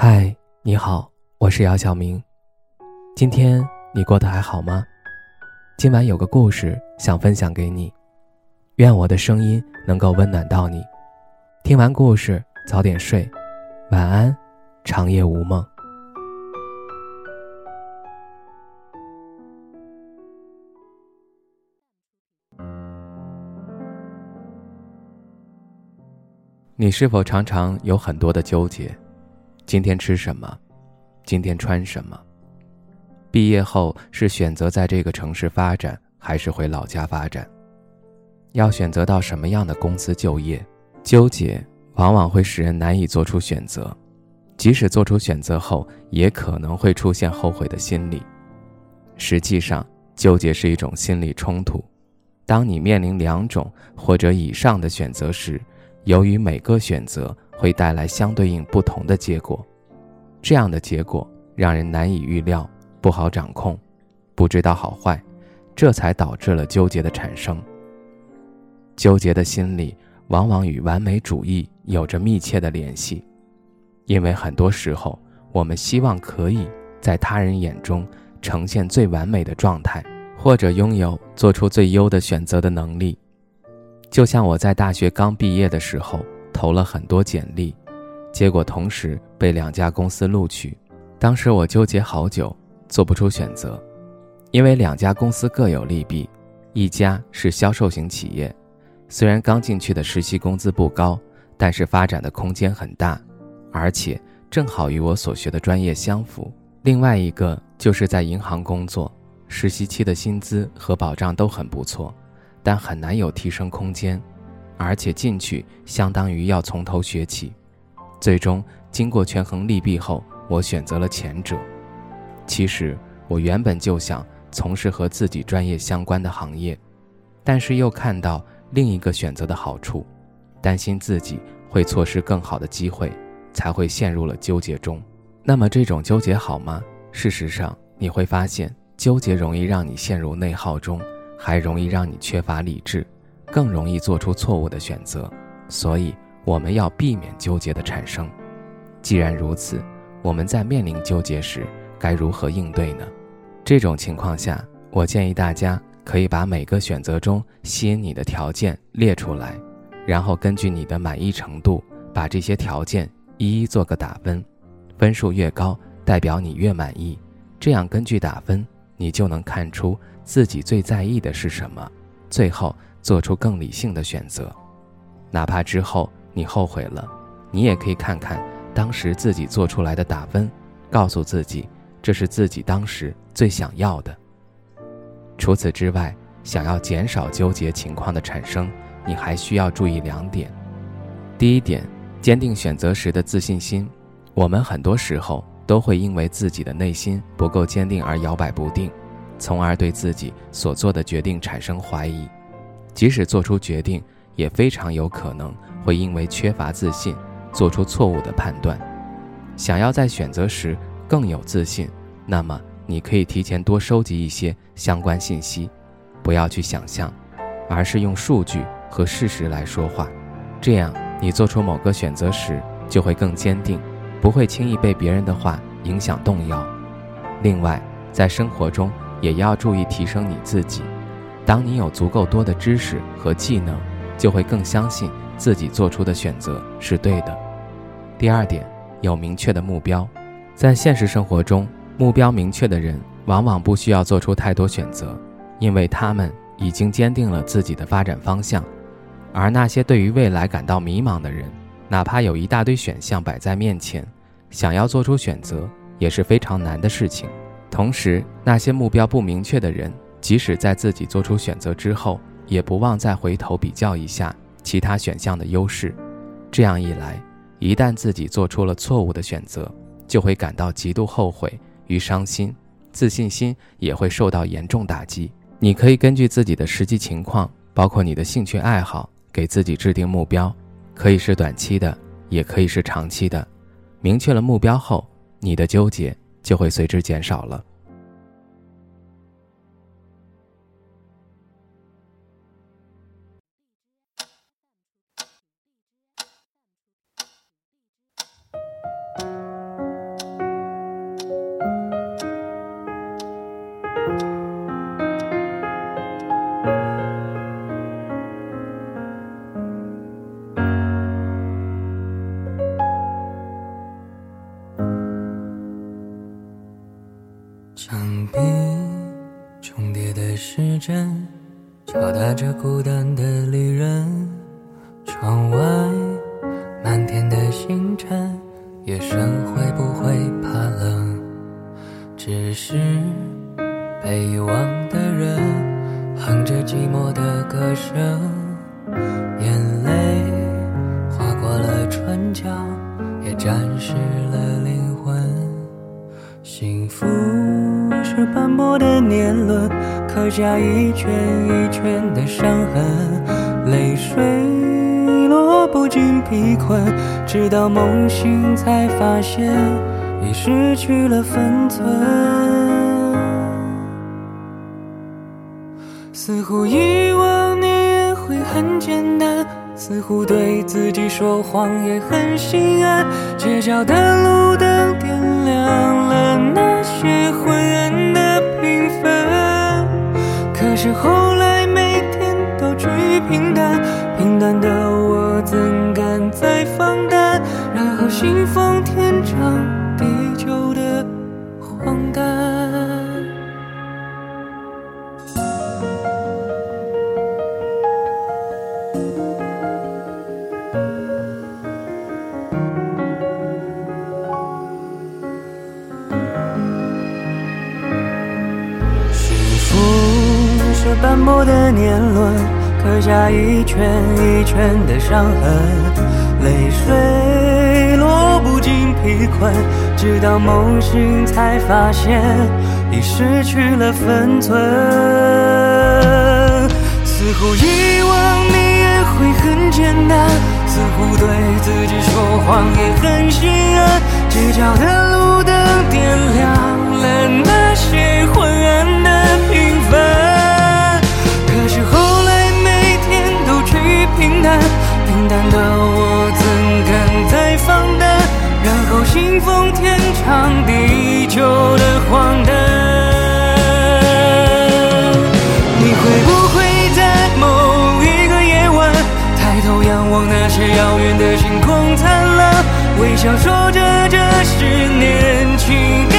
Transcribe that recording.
嗨，你好，我是姚晓明。今天你过得还好吗？今晚有个故事想分享给你，愿我的声音能够温暖到你。听完故事早点睡，晚安，长夜无梦。你是否常常有很多的纠结？今天吃什么？今天穿什么？毕业后是选择在这个城市发展，还是回老家发展？要选择到什么样的公司就业？纠结往往会使人难以做出选择，即使做出选择后，也可能会出现后悔的心理。实际上，纠结是一种心理冲突。当你面临两种或者以上的选择时，由于每个选择。会带来相对应不同的结果，这样的结果让人难以预料，不好掌控，不知道好坏，这才导致了纠结的产生。纠结的心理往往与完美主义有着密切的联系，因为很多时候我们希望可以在他人眼中呈现最完美的状态，或者拥有做出最优的选择的能力。就像我在大学刚毕业的时候。投了很多简历，结果同时被两家公司录取。当时我纠结好久，做不出选择，因为两家公司各有利弊。一家是销售型企业，虽然刚进去的实习工资不高，但是发展的空间很大，而且正好与我所学的专业相符。另外一个就是在银行工作，实习期的薪资和保障都很不错，但很难有提升空间。而且进去相当于要从头学起，最终经过权衡利弊后，我选择了前者。其实我原本就想从事和自己专业相关的行业，但是又看到另一个选择的好处，担心自己会错失更好的机会，才会陷入了纠结中。那么这种纠结好吗？事实上，你会发现纠结容易让你陷入内耗中，还容易让你缺乏理智。更容易做出错误的选择，所以我们要避免纠结的产生。既然如此，我们在面临纠结时该如何应对呢？这种情况下，我建议大家可以把每个选择中吸引你的条件列出来，然后根据你的满意程度，把这些条件一一做个打分，分数越高，代表你越满意。这样根据打分，你就能看出自己最在意的是什么，最后。做出更理性的选择，哪怕之后你后悔了，你也可以看看当时自己做出来的打分，告诉自己这是自己当时最想要的。除此之外，想要减少纠结情况的产生，你还需要注意两点。第一点，坚定选择时的自信心。我们很多时候都会因为自己的内心不够坚定而摇摆不定，从而对自己所做的决定产生怀疑。即使做出决定，也非常有可能会因为缺乏自信，做出错误的判断。想要在选择时更有自信，那么你可以提前多收集一些相关信息，不要去想象，而是用数据和事实来说话。这样，你做出某个选择时就会更坚定，不会轻易被别人的话影响动摇。另外，在生活中也要注意提升你自己。当你有足够多的知识和技能，就会更相信自己做出的选择是对的。第二点，有明确的目标。在现实生活中，目标明确的人往往不需要做出太多选择，因为他们已经坚定了自己的发展方向。而那些对于未来感到迷茫的人，哪怕有一大堆选项摆在面前，想要做出选择也是非常难的事情。同时，那些目标不明确的人。即使在自己做出选择之后，也不忘再回头比较一下其他选项的优势。这样一来，一旦自己做出了错误的选择，就会感到极度后悔与伤心，自信心也会受到严重打击。你可以根据自己的实际情况，包括你的兴趣爱好，给自己制定目标，可以是短期的，也可以是长期的。明确了目标后，你的纠结就会随之减少了。墙壁重叠的时针敲打着孤单的旅人窗外满天的星辰夜深会不会怕冷？只是被遗忘的人哼着寂寞的歌声眼泪划过了唇角也沾湿了灵是斑驳的年轮，刻下一圈一圈的伤痕，泪水。落不尽疲困，直到梦醒才发现已失去了分寸。似乎遗忘你也会很简单，似乎对自己说谎也很心安。街角的路灯点亮了那些福是斑驳的年轮。刻下一圈一圈的伤痕，泪水落不尽疲困，直到梦醒才发现已失去了分寸。似乎遗忘你也会很简单，似乎对自己说谎也很心安。街角的路灯点亮了那些昏暗远的星空灿烂，微笑说着这是年轻。